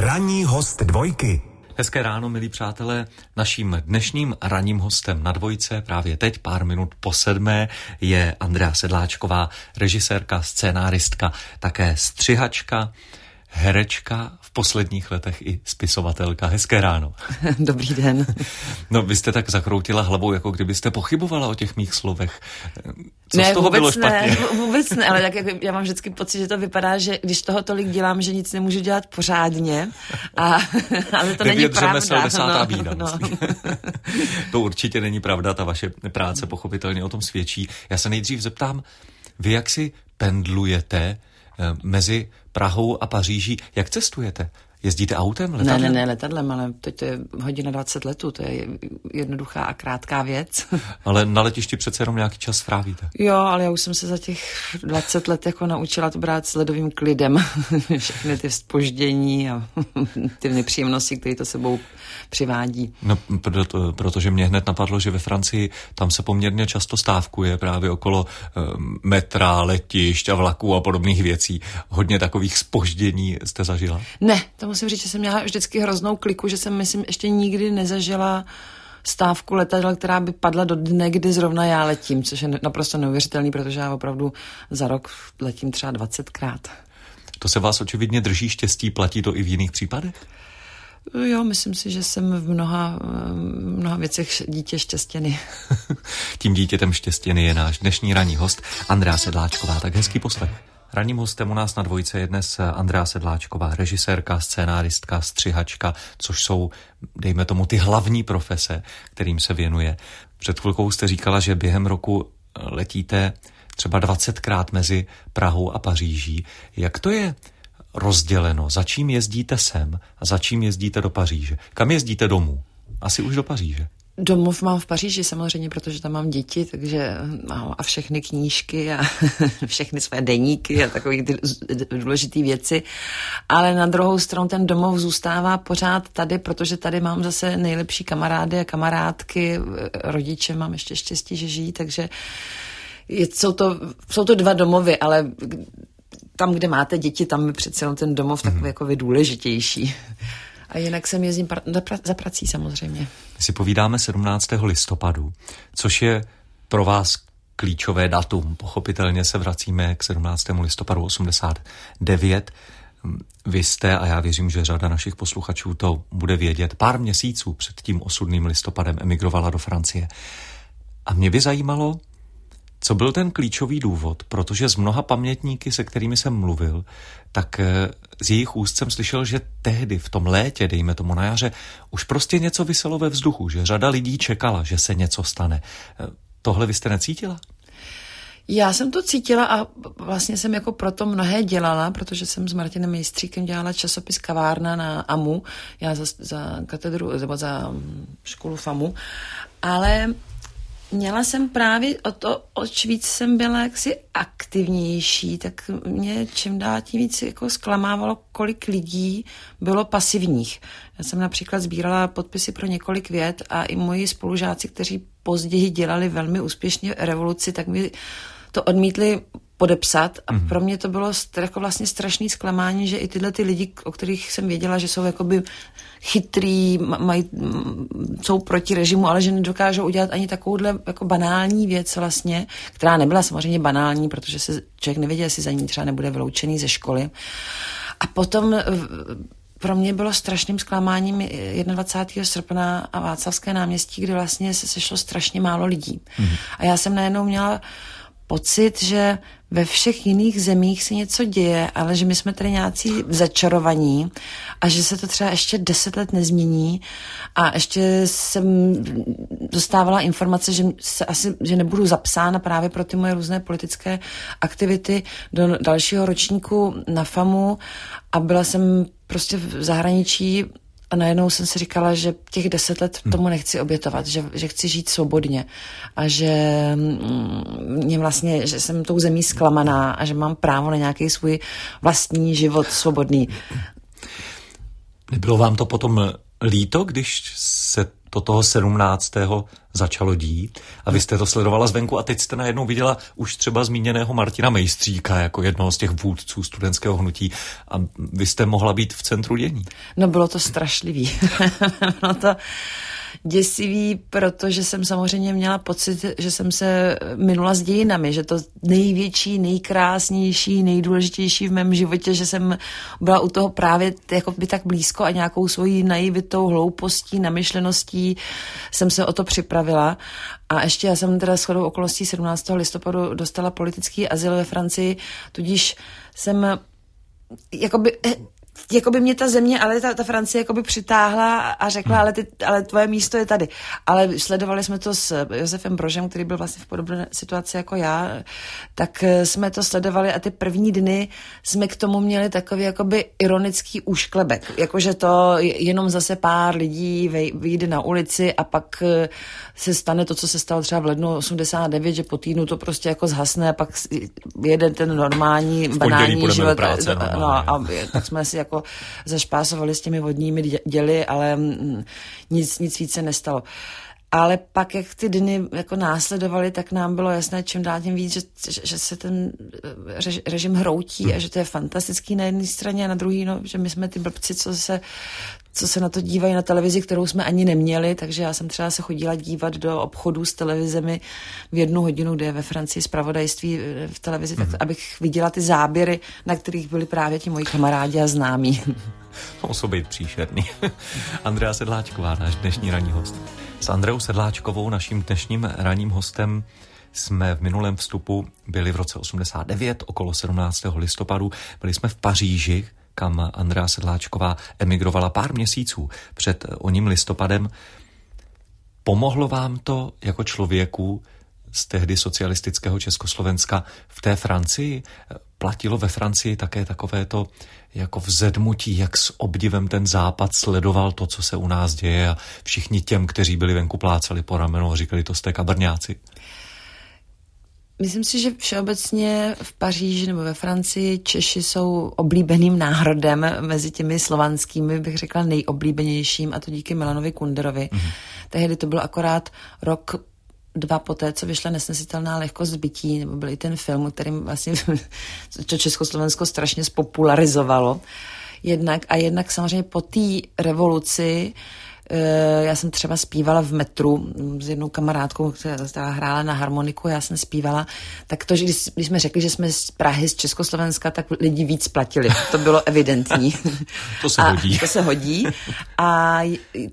Ranní host dvojky. Hezké ráno, milí přátelé. Naším dnešním ranním hostem na dvojce právě teď, pár minut po sedmé, je Andrea Sedláčková, režisérka, scénáristka, také střihačka, herečka, v posledních letech i spisovatelka. Hezké ráno. Dobrý den. No, vy jste tak zakroutila hlavou, jako kdybyste pochybovala o těch mých slovech. Co ne, z toho vůbec bylo špatně? ne, vůbec ne, ale tak jako já mám vždycky pocit, že to vypadá, že když toho tolik dělám, že nic nemůžu dělat pořádně, a, ale to není pravda. se desátá no, bída. no. to určitě není pravda, ta vaše práce pochopitelně o tom svědčí. Já se nejdřív zeptám, vy jak si pendlujete eh, mezi Prahou a Paříží, jak cestujete? Jezdíte autem, Ne, letadlem? ne, ne, letadlem, ale teď to je hodina 20 letů, to je jednoduchá a krátká věc. Ale na letišti přece jenom nějaký čas strávíte. Jo, ale já už jsem se za těch 20 let jako naučila to brát s ledovým klidem. Všechny ty spoždění a ty nepříjemnosti, které to sebou přivádí. No, proto, protože mě hned napadlo, že ve Francii tam se poměrně často stávkuje právě okolo eh, metra, letišť a vlaků a podobných věcí. Hodně takových spoždění jste zažila? Ne, to musím říct, že jsem měla vždycky hroznou kliku, že jsem, myslím, ještě nikdy nezažila stávku letadla, která by padla do dne, kdy zrovna já letím, což je naprosto neuvěřitelný, protože já opravdu za rok letím třeba 20krát. To se vás očividně drží štěstí, platí to i v jiných případech? Jo, myslím si, že jsem v mnoha, mnoha věcech dítě štěstěný. Tím dítětem štěstěný je náš dnešní ranní host Andrea Sedláčková. Tak hezký poslech. Ranním hostem u nás na dvojce je dnes Andrea Sedláčková, režisérka, scénáristka, střihačka, což jsou, dejme tomu, ty hlavní profese, kterým se věnuje. Před chvilkou jste říkala, že během roku letíte třeba 20krát mezi Prahou a Paříží. Jak to je rozděleno? Za čím jezdíte sem a za čím jezdíte do Paříže? Kam jezdíte domů? Asi už do Paříže. Domov mám v Paříži samozřejmě, protože tam mám děti, takže no, a všechny knížky a všechny své deníky a takové ty důležité věci. Ale na druhou stranu ten domov zůstává pořád tady, protože tady mám zase nejlepší kamarády a kamarádky. Rodiče mám ještě štěstí, že žijí, takže je, jsou, to, jsou to dva domovy, ale tam, kde máte děti, tam je přece jenom ten domov takový mm. jako důležitější. A jinak jsem jezdím pra- za prací samozřejmě. Si povídáme 17. listopadu, což je pro vás klíčové datum. Pochopitelně se vracíme k 17. listopadu 89. Vy jste, a já věřím, že řada našich posluchačů to bude vědět, pár měsíců před tím osudným listopadem emigrovala do Francie. A mě by zajímalo, co byl ten klíčový důvod? Protože z mnoha pamětníky, se kterými jsem mluvil, tak z jejich úst jsem slyšel, že tehdy v tom létě, dejme tomu na jaře, už prostě něco vyselo ve vzduchu, že řada lidí čekala, že se něco stane. Tohle vy jste necítila? Já jsem to cítila a vlastně jsem jako proto mnohé dělala, protože jsem s Martinem Mejstříkem dělala časopis Kavárna na AMU, já za, za katedru, nebo za školu FAMu, ale měla jsem právě o to, oč víc jsem byla jaksi aktivnější, tak mě čím dál tím víc jako zklamávalo, kolik lidí bylo pasivních. Já jsem například sbírala podpisy pro několik vět a i moji spolužáci, kteří později dělali velmi úspěšně revoluci, tak mi to odmítli podepsat a mm-hmm. pro mě to bylo jako vlastně strašný zklamání, že i tyhle ty lidi, o kterých jsem věděla, že jsou jakoby chytrý, maj, jsou proti režimu, ale že nedokážou udělat ani takovouhle jako banální věc vlastně, která nebyla samozřejmě banální, protože se člověk nevěděl, jestli za ní třeba nebude vyloučený ze školy. A potom pro mě bylo strašným zklamáním 21. srpna a Václavské náměstí, kde vlastně se sešlo strašně málo lidí. Mm-hmm. A já jsem najednou měla pocit, že ve všech jiných zemích se něco děje, ale že my jsme tady nějací začarovaní a že se to třeba ještě deset let nezmění. A ještě jsem dostávala informace, že, se asi, že nebudu zapsána právě pro ty moje různé politické aktivity do dalšího ročníku na FAMu. A byla jsem prostě v zahraničí a najednou jsem si říkala, že těch deset let tomu nechci obětovat, že, že chci žít svobodně a že mm, mě vlastně, že jsem tou zemí zklamaná a že mám právo na nějaký svůj vlastní život svobodný. Nebylo vám to potom líto, když se to toho 17. začalo dít a vy jste to sledovala zvenku a teď jste najednou viděla už třeba zmíněného Martina Mejstříka jako jednoho z těch vůdců studentského hnutí a vy jste mohla být v centru dění. No bylo to strašlivý. no to, děsivý, protože jsem samozřejmě měla pocit, že jsem se minula s dějinami, že to největší, nejkrásnější, nejdůležitější v mém životě, že jsem byla u toho právě jako by tak blízko a nějakou svojí naivitou, hloupostí, namyšleností jsem se o to připravila. A ještě já jsem teda shodou okolností 17. listopadu dostala politický azyl ve Francii, tudíž jsem jakoby eh, jako by mě ta země, ale ta, ta Francie jako by přitáhla a řekla, hmm. ale, ty, ale tvoje místo je tady. Ale sledovali jsme to s Josefem Brožem, který byl vlastně v podobné situaci jako já, tak eh, jsme to sledovali a ty první dny jsme k tomu měli takový jakoby ironický úšklebek. Jakože to jenom zase pár lidí vyjde na ulici a pak eh, se stane to, co se stalo třeba v lednu 89, že po týdnu to prostě jako zhasne a pak jede ten normální, banální život. Práce, no, a tak jsme si jako zašpásovali s těmi vodními děly, ale mm, nic, nic více nestalo. Ale pak, jak ty dny jako následovaly, tak nám bylo jasné čím dál tím víc, že, že se ten eh, režim hroutí a že to je fantastický na jedné straně a na druhé, no, že my jsme ty blbci, co se co se na to dívají na televizi, kterou jsme ani neměli, takže já jsem třeba se chodila dívat do obchodů s televizemi v jednu hodinu, kde je ve Francii zpravodajství eh, v televizi, mm-hmm. tak mhm. abych viděla ty záběry, na kterých byli právě ti moji kamarádi a známí. Musel být příšerný. Andrea Sedláčková, náš dnešní ranní host. S Andreou Sedláčkovou, naším dnešním ranním hostem, jsme v minulém vstupu byli v roce 89, okolo 17. listopadu. Byli jsme v Paříži, kam Andrea Sedláčková emigrovala pár měsíců před oním listopadem. Pomohlo vám to jako člověku z tehdy socialistického Československa v té Francii? Platilo ve Francii také takové to jako vzedmutí, jak s obdivem ten západ sledoval to, co se u nás děje a všichni těm, kteří byli venku, plácali po ramenu a říkali, to jste kabrňáci. Myslím si, že všeobecně v Paříži nebo ve Francii Češi jsou oblíbeným národem mezi těmi slovanskými, bych řekla nejoblíbenějším a to díky Milanovi Kunderovi. Mm-hmm. Tehdy to byl akorát rok dva poté, co vyšla nesnesitelná lehkost bytí, nebo byl i ten film, kterým vlastně to Československo strašně spopularizovalo. Jednak a jednak samozřejmě po té revoluci Eh, já jsem třeba zpívala v metru s jednou kamarádkou, která hrála na harmoniku, já jsem zpívala, tak to, že když, když jsme řekli, že jsme z Prahy, z Československa, tak lidi víc platili. To bylo evidentní. to se a hodí. To se hodí. A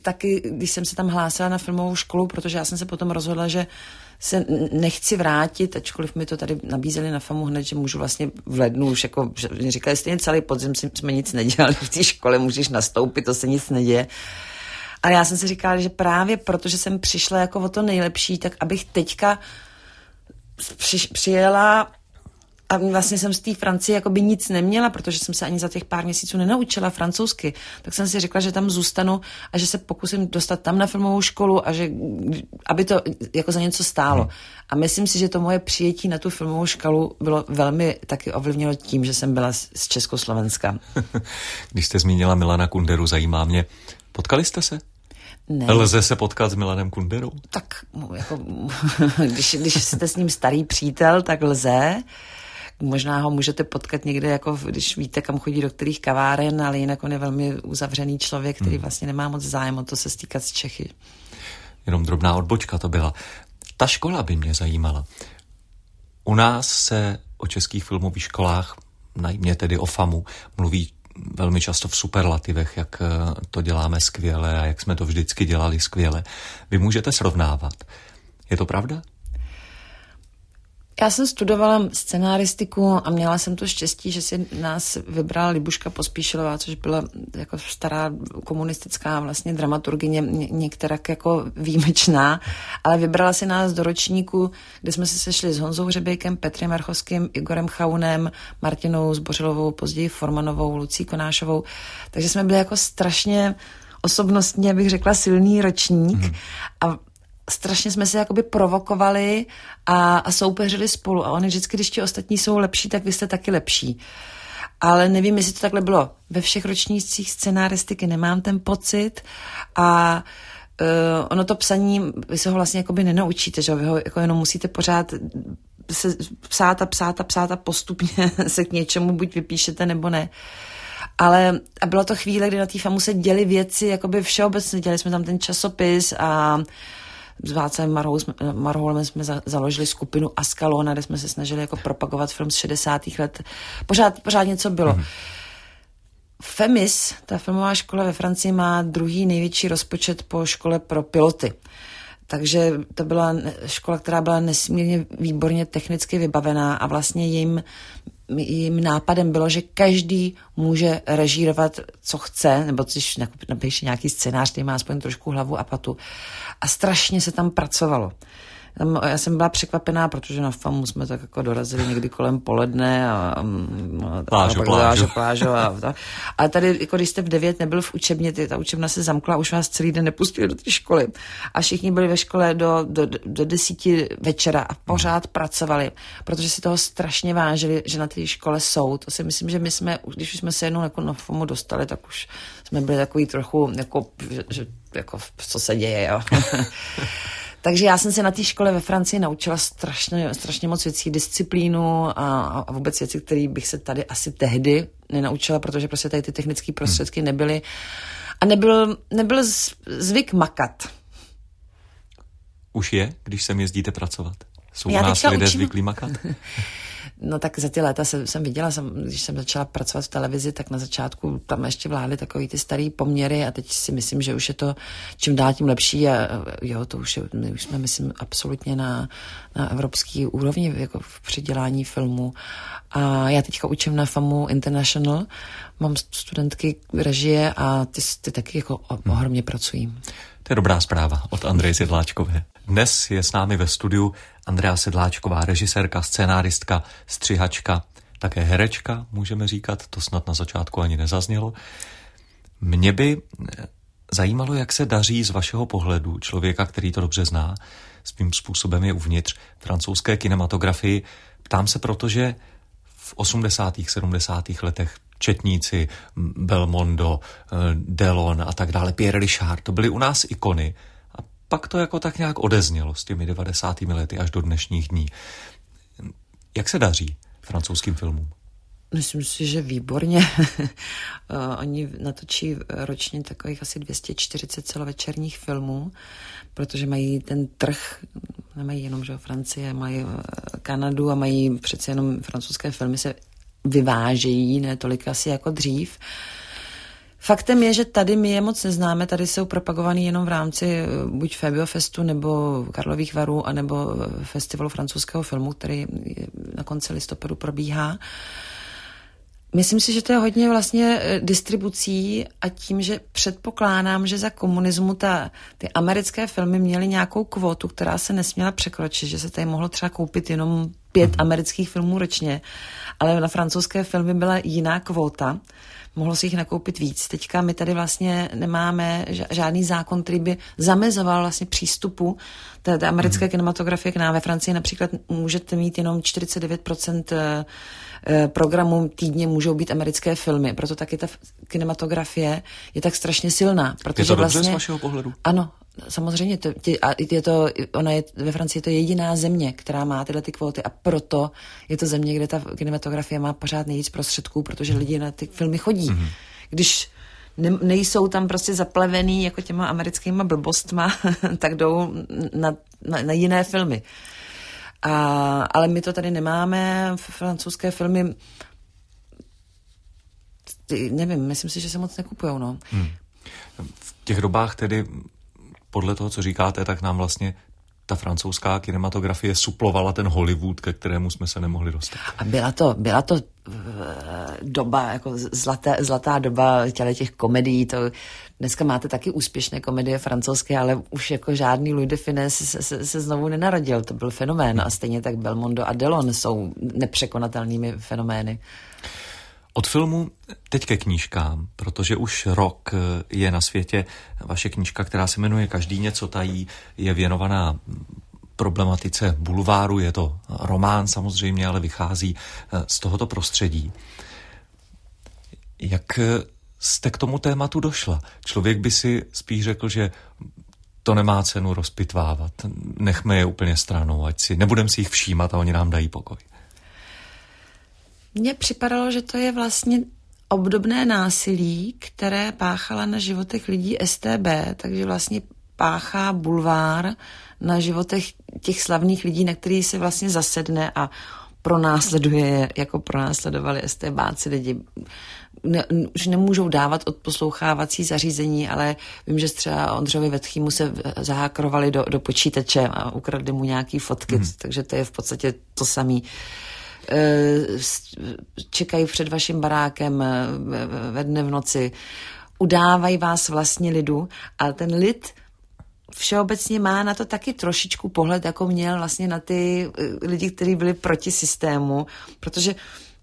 taky, když jsem se tam hlásila na filmovou školu, protože já jsem se potom rozhodla, že se nechci vrátit, ačkoliv mi to tady nabízeli na FAMu hned, že můžu vlastně v lednu už jako, že říkali, stejně celý podzim jsme nic nedělali v té škole, můžeš nastoupit, to se nic neděje. Ale já jsem si říkala, že právě protože jsem přišla jako o to nejlepší, tak abych teďka při, přijela a vlastně jsem z té Francie jako by nic neměla, protože jsem se ani za těch pár měsíců nenaučila francouzsky, tak jsem si řekla, že tam zůstanu a že se pokusím dostat tam na filmovou školu a že, aby to jako za něco stálo. Hmm. A myslím si, že to moje přijetí na tu filmovou školu bylo velmi taky ovlivněno tím, že jsem byla z Československa. Když jste zmínila Milana Kunderu, zajímá mě, potkali jste se? Ne. Lze se potkat s Milanem Kunderou? Tak, no, jako, když, když jste s ním starý přítel, tak lze. Možná ho můžete potkat někde, jako když víte, kam chodí do kterých kaváren, ale jinak on je velmi uzavřený člověk, který hmm. vlastně nemá moc zájem o to se stýkat s Čechy. Jenom drobná odbočka to byla. Ta škola by mě zajímala. U nás se o českých filmových školách, najmě tedy o FAMu, mluví velmi často v superlativech, jak eh, to děláme skvěle a jak jsme to vždycky dělali skvěle. Vy můžete srovnávat. Je to pravda? Já jsem studovala scenáristiku a měla jsem to štěstí, že si nás vybrala Libuška Pospíšilová, což byla jako stará komunistická vlastně dramaturgině, některá jako výjimečná, ale vybrala si nás do ročníku, kde jsme se sešli s Honzou Hřebejkem, Petrem Marchovským, Igorem Chaunem, Martinou Zbořilovou, později Formanovou, Lucí Konášovou. Takže jsme byli jako strašně osobnostně, bych řekla, silný ročník. Mm. A strašně jsme se jakoby provokovali a, a soupeřili spolu. A oni vždycky, když ti ostatní jsou lepší, tak vy jste taky lepší. Ale nevím, jestli to takhle bylo ve všech ročnících scenáristiky, nemám ten pocit. A uh, ono to psaní, vy se ho vlastně jakoby nenaučíte, že vy ho jako jenom musíte pořád se psát a psát a psát a postupně se k něčemu buď vypíšete nebo ne. Ale a bylo to chvíle, kdy na té famu se děly věci, jakoby všeobecně, dělali jsme tam ten časopis a s Marhou jsme, Marhoulem jsme za, založili skupinu Ascalona, kde jsme se snažili jako propagovat film z 60. let. Pořád, pořád něco bylo. Mm. FEMIS, ta filmová škola ve Francii, má druhý největší rozpočet po škole pro piloty. Takže to byla škola, která byla nesmírně výborně technicky vybavená a vlastně jim, jim nápadem bylo, že každý může režírovat, co chce, nebo když napíše nějaký scénář, který má aspoň trošku hlavu a patu. A strašně se tam pracovalo. Tam, já jsem byla překvapená, protože na FAMu jsme tak jako dorazili někdy kolem poledne a, a, plážo, a, plážo. plážo a, a, a tady, jako když jste v devět nebyl v učebně, ty, ta učebna se zamkla, už vás celý den nepustili do té školy. A všichni byli ve škole do, do, do desíti večera a pořád pracovali, protože si toho strašně vážili, že na té škole jsou. To si myslím, že my jsme, když už jsme se jednou jako na FAMu dostali, tak už jsme byli takový trochu, jako, že jako, co se děje, jo. Takže já jsem se na té škole ve Francii naučila strašně, strašně moc věcí, disciplínu a, a vůbec věci, které bych se tady asi tehdy nenaučila, protože prostě tady ty technické prostředky nebyly. A nebyl, nebyl zvyk makat. Už je, když sem jezdíte pracovat? Jsou já u nás lidé učím... zvyklí makat? No tak za ty léta jsem, jsem viděla, jsem, když jsem začala pracovat v televizi, tak na začátku tam ještě vládly takový ty staré poměry a teď si myslím, že už je to čím dál tím lepší a jo, to už, je, my už jsme, myslím, absolutně na, na evropský úrovni jako v přidělání filmu. A já teďka učím na FAMu International, mám studentky režie a ty, ty taky jako ohromně pracují. To je dobrá zpráva od Andreje Sedláčkové. Dnes je s námi ve studiu Andrea Sedláčková, režisérka, scénáristka, střihačka, také herečka, můžeme říkat, to snad na začátku ani nezaznělo. Mě by zajímalo, jak se daří z vašeho pohledu člověka, který to dobře zná, svým způsobem je uvnitř francouzské kinematografii. Ptám se, protože v 80. 70. letech četníci, Belmondo, eh, Delon a tak dále, Pierre Richard, to byly u nás ikony pak to jako tak nějak odeznělo s těmi 90. lety až do dnešních dní. Jak se daří francouzským filmům? Myslím si, že výborně. Oni natočí ročně takových asi 240 celovečerních filmů, protože mají ten trh, nemají jenom že Francie, mají eh, Kanadu a mají přece jenom francouzské filmy se vyvážejí, ne tolik asi jako dřív. Uh, Faktem je, že tady my je moc neznáme, tady jsou propagovaný jenom v rámci eh, buď Fabio Festu nebo Karlových varů, anebo eh, festivalu francouzského filmu, který na konci listopadu probíhá. Myslím si, že to je hodně vlastně eh, distribucí a tím, že předpokládám, že za komunismu ta, ty americké filmy měly nějakou kvotu, která se nesměla překročit, že se tady mohlo třeba koupit jenom pět mm. amerických filmů ročně, ale na francouzské filmy byla jiná kvota mohlo si jich nakoupit víc. Teďka my tady vlastně nemáme žádný zákon, který by zamezoval vlastně přístupu té, té americké mm. kinematografie k nám. Ve Francii například můžete mít jenom 49% eh, eh, programů týdně můžou být americké filmy. Proto taky ta kinematografie je tak strašně silná. Protože je to dobře vlastně, z vašeho pohledu? Ano, samozřejmě, to, tě, a je to, ona je, ve Francii je to jediná země, která má tyhle ty kvóty a proto je to země, kde ta kinematografie má pořád nejvíc prostředků, protože lidi na ty filmy chodí. Mm-hmm. Když ne, nejsou tam prostě zaplevený jako těma americkýma blbostma, tak jdou na, na, na jiné filmy. A, ale my to tady nemáme, francouzské filmy nevím, myslím si, že se moc nekupujou, no. Hmm. V těch dobách tedy podle toho, co říkáte, tak nám vlastně ta francouzská kinematografie suplovala ten Hollywood, ke kterému jsme se nemohli dostat. A byla to, byla to eh, doba, jako zlaté, zlatá doba těle těch komedií, to dneska máte taky úspěšné komedie francouzské, ale už jako žádný Louis de Finesse se, se, se znovu nenarodil, to byl fenomén a stejně tak Belmondo a Delon jsou nepřekonatelnými fenomény. Od filmu teď ke knížkám, protože už rok je na světě vaše knížka, která se jmenuje Každý něco tají, je věnovaná problematice bulváru, je to román samozřejmě, ale vychází eh, z tohoto prostředí. Jak jste k tomu tématu došla? Člověk by si spíš řekl, že to nemá cenu rozpitvávat. Nechme je úplně stranou, ať si, nebudem si jich všímat a oni nám dají pokoj. Mně připadalo, že to je vlastně obdobné násilí, které páchala na životech lidí STB, takže vlastně páchá bulvár na životech těch slavných lidí, na který se vlastně zasedne a pronásleduje, jako pronásledovali STBáci lidi. Ne, už nemůžou dávat odposlouchávací zařízení, ale vím, že třeba Ondřovi Vetchýmu se zahákrovali do, do počítače a ukradli mu nějaký fotky, hmm. takže to je v podstatě to samé. Eh, čekají před vaším barákem eh, ve dne v noci, udávají vás vlastně lidu, ale ten lid všeobecně má na to taky trošičku pohled, jako měl vlastně na ty eh, lidi, kteří byli proti systému, protože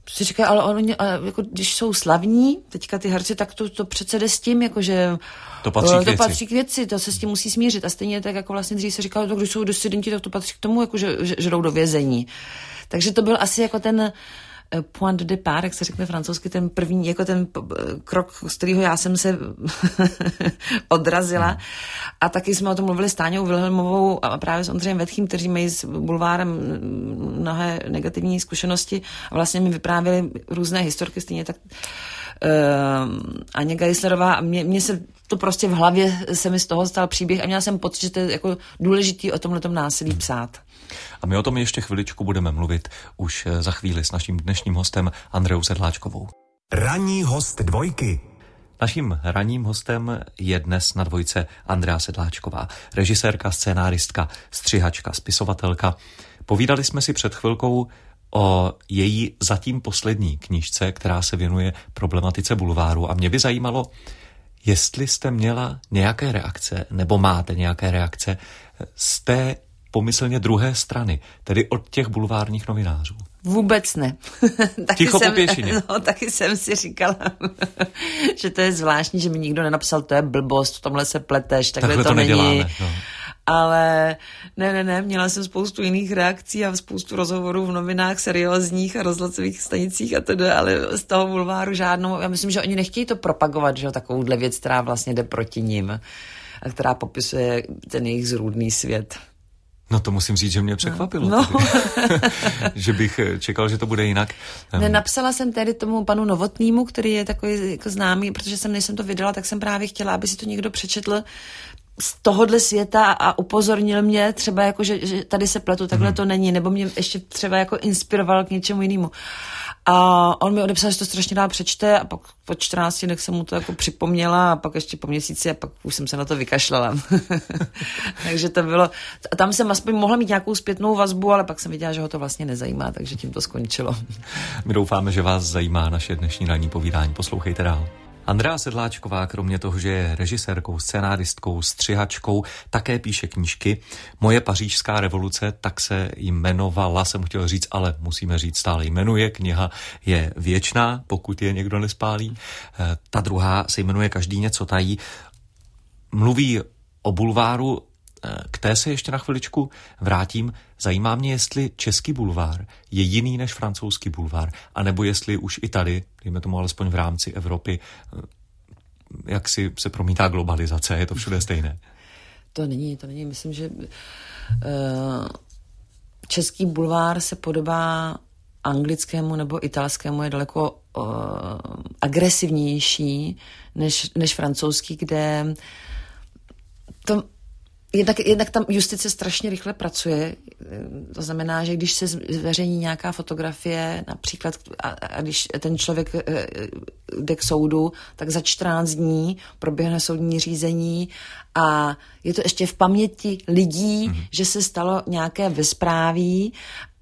si říkají, ale oni, jako, když jsou slavní, teďka ty herci, tak to, to přece jde s tím, jakože to patří, k, to patří k věci, to se s tím musí smířit. A stejně tak, jako vlastně dřív se říkalo, když jsou disidenti, tak to patří k tomu, jako, že, že, že jdou do vězení. Takže to byl asi jako ten eh, point de départ, jak se řekne francouzsky, ten první, jako ten krok, z kterého já jsem se odrazila. A taky jsme o tom mluvili s Táňou Wilhelmovou a právě s Ondřejem Vetchým, kteří mají s bulvárem mnohé negativní zkušenosti a vlastně mi vyprávěli různé historky, stejně tak uh, Aně Geislerová a mě, mě se to prostě v hlavě se mi z toho stal příběh a měla jsem pocit, že to je jako důležitý o tomhle násilí psát. A my o tom ještě chviličku budeme mluvit už eh, za chvíli s naším dnešním hostem Andreou Sedláčkovou. Ranní host dvojky. Naším ranním hostem je dnes na dvojce Andrea Sedláčková, režisérka, scénáristka, střihačka, spisovatelka. Povídali jsme si před chvilkou o její zatím poslední knižce, která se věnuje problematice bulváru a mě by zajímalo, jestli jste měla nějaké reakce, nebo máte nějaké reakce z té pomyslně druhé strany, tedy od těch bulvárních novinářů. Vůbec ne. taky Ticho jsem, No, taky jsem si říkala, že to je zvláštní, že mi nikdo nenapsal, to je blbost, v tomhle se pleteš, takhle, takhle to, to není. No. Ale ne, ne, ne, měla jsem spoustu jiných reakcí a spoustu rozhovorů v novinách seriózních a rozhlasových stanicích a tedy, ale z toho bulváru žádnou. Já myslím, že oni nechtějí to propagovat, že takovouhle věc, která vlastně jde proti ním a která popisuje ten jejich zrůdný svět. No to musím říct, že mě překvapilo. No. že bych eh, čekal, že to bude jinak. Nenapsala jsem tedy tomu panu Novotnému, který je takový jako známý, protože jsem, než jsem to vydala, tak jsem právě chtěla, aby si to někdo přečetl z tohohle světa a upozornil mě třeba jako, že, že tady se pletu, takhle hmm. to není, nebo mě ještě třeba jako inspiroval k něčemu jinému. A on mi odepsal, že to strašně dál přečte a pak po 14 dnech jsem mu to jako připomněla a pak ještě po měsíci a pak už jsem se na to vykašlala. takže to bylo, a tam jsem aspoň mohla mít nějakou zpětnou vazbu, ale pak jsem viděla, že ho to vlastně nezajímá, takže tím to skončilo. My doufáme, že vás zajímá naše dnešní ranní povídání. Poslouchejte dál. Andrea Sedláčková, kromě toho, že je režisérkou, scenáristkou, střihačkou, také píše knížky. Moje pařížská revoluce, tak se jmenovala, jsem chtěl říct, ale musíme říct, stále jmenuje. Kniha je věčná, pokud je někdo nespálí. Eh, ta druhá se jmenuje Každý něco tají. Mluví o bulváru k té se ještě na chviličku vrátím. Zajímá mě, jestli český bulvár je jiný než francouzský bulvár, anebo jestli už i tady, dejme tomu alespoň v rámci Evropy, jak si se promítá globalizace, je to všude stejné. To není, to není. Myslím, že uh, český bulvár se podobá anglickému nebo italskému, je daleko uh, agresivnější než, než francouzský, kde to Jednak, jednak tam justice strašně rychle pracuje. To znamená, že když se zveřejní nějaká fotografie, například, a, a když ten člověk eh, jde k soudu, tak za 14 dní proběhne soudní řízení a je to ještě v paměti lidí, mm-hmm. že se stalo nějaké vyspráví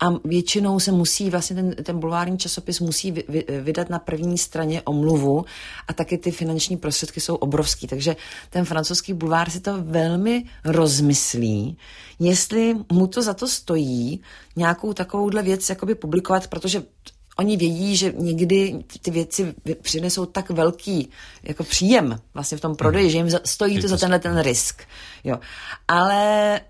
a většinou se musí, vlastně ten, ten bulvární časopis musí vy, vy, vydat na první straně omluvu a taky ty finanční prostředky jsou obrovský. Takže ten francouzský bulvár si to velmi rozmyslí, jestli mu to za to stojí nějakou takovouhle věc jakoby publikovat, protože oni vědí, že někdy ty věci přinesou tak velký jako příjem vlastně v tom prodeji, mm. že jim stojí to za tenhle ten risk. Jo. Ale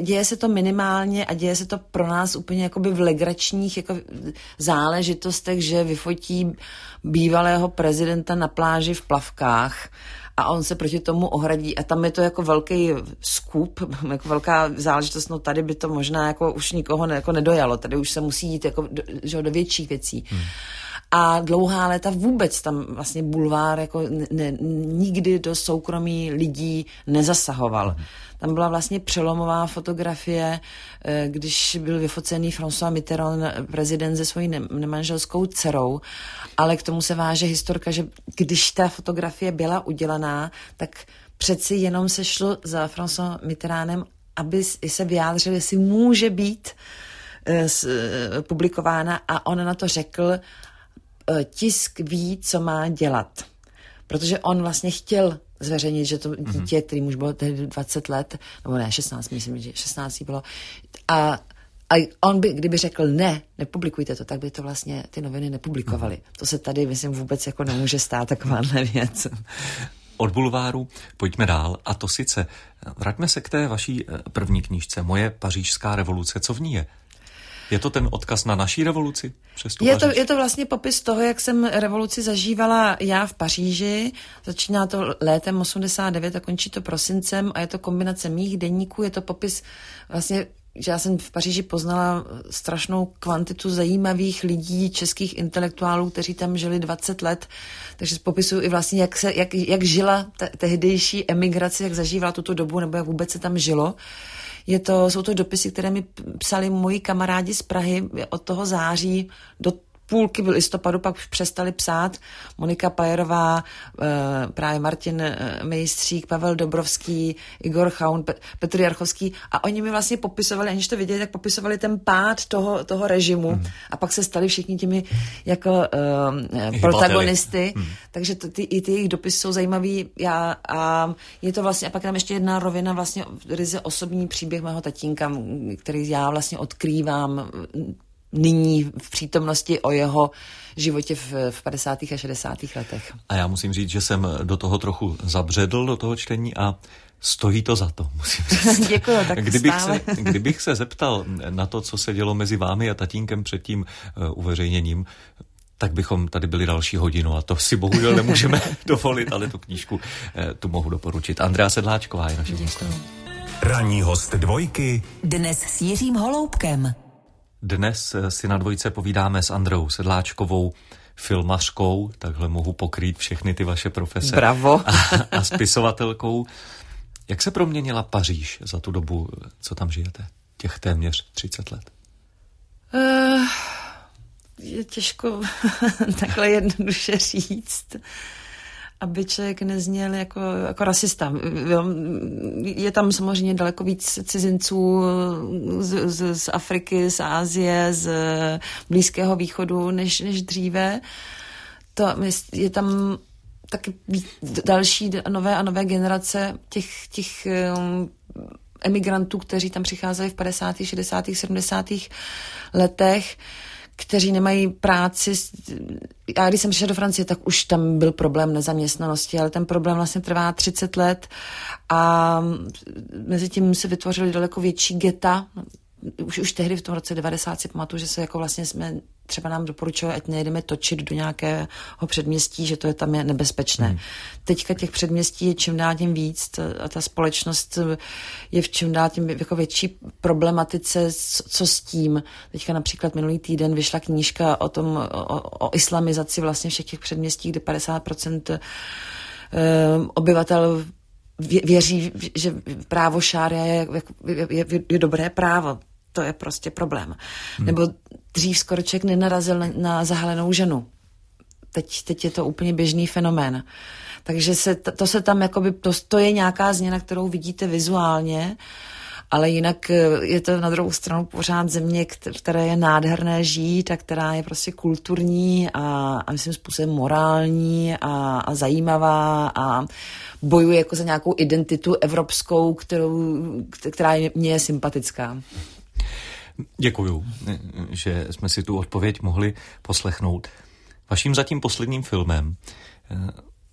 děje se to minimálně a děje se to pro nás úplně jakoby v legračních jako záležitostech, že vyfotí bývalého prezidenta na pláži v plavkách a on se proti tomu ohradí a tam je to jako velký skup, jako velká záležitost, no tady by to možná jako už nikoho ne, jako nedojalo, tady už se musí jít jako do, že, do větších věcí. Hmm. A dlouhá léta vůbec tam vlastně bulvár jako ne, nikdy do soukromí lidí nezasahoval. Hmm. Tam byla vlastně přelomová fotografie, eh, když byl vyfocený François Mitterrand, prezident se svojí nemanželskou dcerou, ale k tomu se váže historka, že když ta fotografie byla udělaná, tak přeci jenom se šlo za François Mitterrandem, aby se vyjádřil, jestli může být eh, eh, publikována a on na to řekl, tisk ví, co má dělat. Protože on vlastně chtěl zveřejnit, že to mhm. dítě, který už bylo tehdy 20 let, nebo ne, 16, myslím, že 16 bylo, a a on by, kdyby řekl ne, nepublikujte to, tak by to vlastně ty noviny nepublikovaly. Mm. To se tady, myslím, vůbec jako nemůže stát takováhle věc. Od bulváru pojďme dál a to sice, vraťme se k té vaší eh, první knížce, Moje pařížská revoluce, co v ní je? Je to ten odkaz na naší revoluci? Je, to, je to vlastně popis toho, jak jsem revoluci zažívala já v Paříži. Začíná to létem 89 a končí to prosincem a je to kombinace mých denníků, je to popis vlastně že já jsem v Paříži poznala strašnou kvantitu zajímavých lidí, českých intelektuálů, kteří tam žili 20 let, takže popisuju i vlastně, jak, se, jak, jak žila te, tehdejší emigrace, jak zažívala tuto dobu, nebo jak vůbec se tam žilo. Je to, jsou to dopisy, které mi psali moji kamarádi z Prahy od toho září do půlky listopadu pak přestali psát. Monika Pajerová, eh, právě Martin eh, Mejstřík, Pavel Dobrovský, Igor Chaun, Petr Jarchovský a oni mi vlastně popisovali, aniž to viděli, tak popisovali ten pád toho, toho režimu hmm. a pak se stali všichni těmi jako uh, protagonisty, hmm. takže to, ty, i ty jejich dopisy jsou zajímavý já, a je to vlastně, a pak tam ještě jedna rovina vlastně ryze osobní příběh mého tatínka, který já vlastně odkrývám nyní v přítomnosti o jeho životě v, v 50. a 60. letech. A já musím říct, že jsem do toho trochu zabředl, do toho čtení a stojí to za to, musím říct. Děkuji, tak kdybych se, kdybych se zeptal na to, co se dělo mezi vámi a tatínkem před tím uh, uveřejněním, tak bychom tady byli další hodinu a to si bohužel nemůžeme dovolit, ale tu knížku uh, tu mohu doporučit. Andrea Sedláčková je naše Ranní host dvojky. Dnes s Jiřím Holoubkem. Dnes si na dvojce povídáme s Androu Sedláčkovou, filmařkou, takhle mohu pokrýt všechny ty vaše profese. Bravo. A, a spisovatelkou. Jak se proměnila Paříž za tu dobu, co tam žijete? Těch téměř 30 let. Uh, je těžko takhle jednoduše říct aby člověk nezněl jako, jako rasista. Je tam samozřejmě daleko víc cizinců z, z, z Afriky, z Ázie, z Blízkého východu než, než dříve. To, je tam taky další nové a nové generace těch, těch um, emigrantů, kteří tam přicházeli v 50., 60., 70. letech kteří nemají práci. Já když jsem přišla do Francie, tak už tam byl problém nezaměstnanosti, ale ten problém vlastně trvá 30 let a mezi tím se vytvořily daleko větší geta, už, už tehdy v tom roce 90 si pamatuju, že se jako vlastně jsme, třeba nám doporučovali, ať nejedeme točit do nějakého předměstí, že to je tam je nebezpečné. Hmm. Teďka těch předměstí je čím dál tím víc a ta společnost je v čím dál tím jako větší problematice, co s tím. Teďka například minulý týden vyšla knížka o tom, o, o islamizaci vlastně všech těch předměstí, kde 50% eh, obyvatel věří, že právo šária je, je, je, je dobré právo to je prostě problém. Hmm. Nebo dřív skoro člověk nenarazil na, zahalenou ženu. Teď, teď je to úplně běžný fenomén. Takže se, to se tam, jakoby, to, to je nějaká změna, kterou vidíte vizuálně, ale jinak eh, je to na druhou stranu pořád země, které je nádherné žít a která je prostě kulturní a, a myslím způsobem morální a, a zajímavá a bojuje jako za nějakou identitu evropskou, kterou, která mě je sympatická. Děkuju, že jsme si tu odpověď mohli poslechnout. Vaším zatím posledním filmem, eh,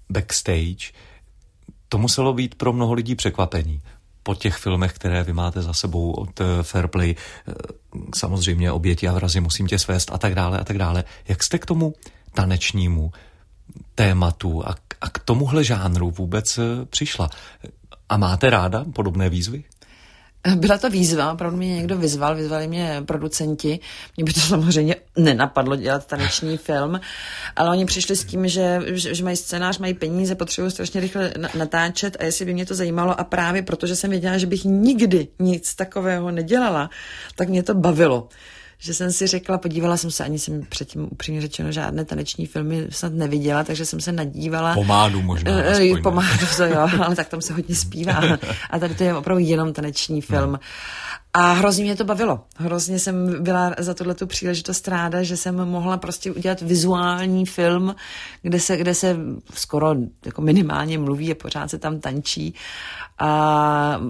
Backstage, to muselo být pro mnoho lidí překvapení. Po těch filmech, které vy máte za sebou od eh, Fairplay, eh, samozřejmě oběti a vrazy musím tě svést a tak dále a tak dále. Jak jste k tomu tanečnímu tématu a, a k tomuhle žánru vůbec přišla. A máte ráda podobné výzvy? Byla to výzva, opravdu mě někdo vyzval, vyzvali mě producenti. Mě by to samozřejmě nenapadlo dělat taneční film, ale oni přišli s tím, že, že, že mají scénář, mají peníze, potřebují strašně rychle natáčet a jestli by mě to zajímalo a právě protože jsem věděla, že bych nikdy nic takového nedělala, tak mě to bavilo že jsem si řekla, podívala jsem se, ani jsem předtím upřímně řečeno žádné taneční filmy snad neviděla, takže jsem se nadívala. Pomádu možná. Uh, pomádu, to jo, ale tak tam se hodně zpívá. A tady to je opravdu jenom taneční film. Hmm. A hrozně mě to bavilo. Hrozně jsem byla za tuhle tu příležitost ráda, že jsem mohla prostě udělat vizuální film, kde se, kde se skoro jako minimálně mluví a pořád se tam tančí. A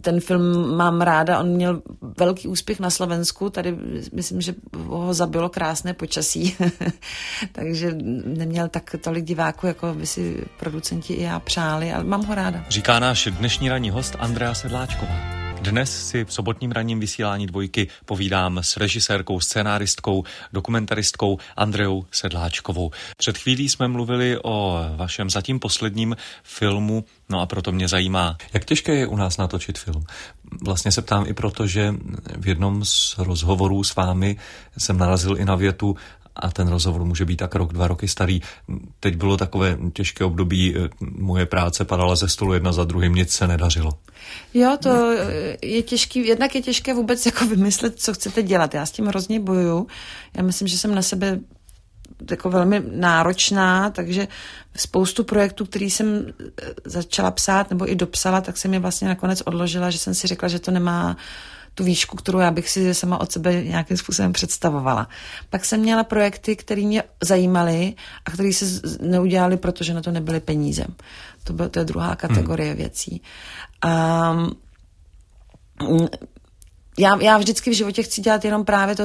ten film mám ráda, on měl velký úspěch na Slovensku, tady myslím, že ho zabilo krásné počasí, takže neměl tak tolik diváků, jako by si producenti i já přáli, ale mám ho ráda. Říká náš dnešní ranní host Andrea Sedláčková. Dnes si v sobotním ranním vysílání dvojky povídám s režisérkou, scénáristkou, dokumentaristkou Andreou Sedláčkovou. Před chvílí jsme mluvili o vašem zatím posledním filmu, no a proto mě zajímá, jak těžké je u nás natočit film. Vlastně se ptám i proto, že v jednom z rozhovorů s vámi jsem narazil i na větu, a ten rozhovor může být tak rok, dva roky starý. Teď bylo takové těžké období, eh, moje práce padala ze stolu jedna za druhým, nic se nedařilo. Jo, to je těžký, jednak je těžké vůbec jako vymyslet, co chcete dělat. Já s tím hrozně bojuju. Já myslím, že jsem na sebe jako velmi náročná, takže spoustu projektů, který jsem eh, začala psát nebo i dopsala, tak jsem je vlastně nakonec odložila, že jsem si řekla, že to nemá tu výšku, kterou já bych si sama od sebe nějakým způsobem představovala. Pak jsem měla projekty, které mě zajímaly a které se neudělaly, protože na to nebyly peníze. To, byl, to je druhá kategorie hmm. věcí. A mm, já, já vždycky v životě chci dělat jenom právě to,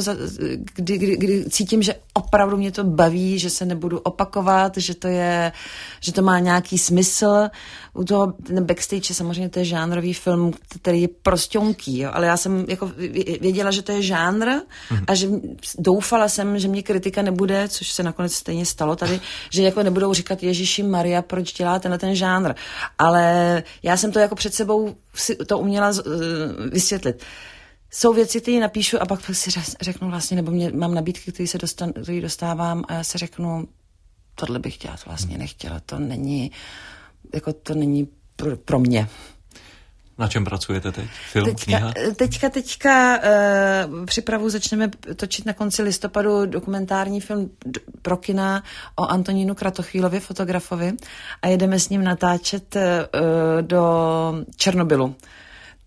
kdy, kdy, kdy cítím, že opravdu mě to baví, že se nebudu opakovat, že to je, že to má nějaký smysl. U toho ten backstage je samozřejmě to je žánrový film, který je prostěnký, jo? ale já jsem jako věděla, že to je žánr mm-hmm. a že doufala jsem, že mě kritika nebude, což se nakonec stejně stalo tady, že jako nebudou říkat Ježíši Maria, proč děláte na ten žánr. Ale já jsem to jako před sebou si to uměla vysvětlit jsou věci, které napíšu a pak si řeknu vlastně, nebo mě, mám nabídky, které se dostan, který dostávám a já se řeknu, tohle bych dělat vlastně nechtěla, to není, jako to není pro, pro mě. Na čem pracujete teď? Film, teďka, kniha? Teďka, teďka uh, připravu začneme točit na konci listopadu dokumentární film pro kina o Antonínu Kratochvílovi, fotografovi a jedeme s ním natáčet uh, do Černobylu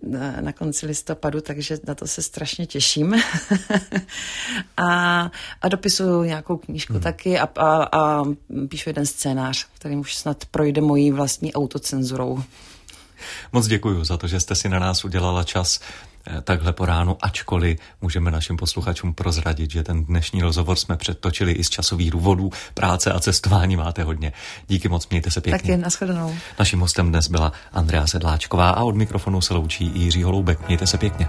na, na konci listopadu, takže na to se strašně těším. a, a dopisuju nějakou knížku hmm. taky a, a, a píšu jeden scénář, který už snad projde mojí vlastní autocenzurou. Moc děkuji za to, že jste si na nás udělala čas. Eh, takhle po ránu, ačkoliv můžeme našim posluchačům prozradit, že ten dnešní rozhovor jsme předtočili i z časových důvodů. Práce a cestování máte hodně. Díky moc, mějte se pěkně. Taky, nashledanou. Naším hostem dnes byla Andrea Sedláčková a od mikrofonu se loučí Jiří Holoubek. Mějte se pěkně.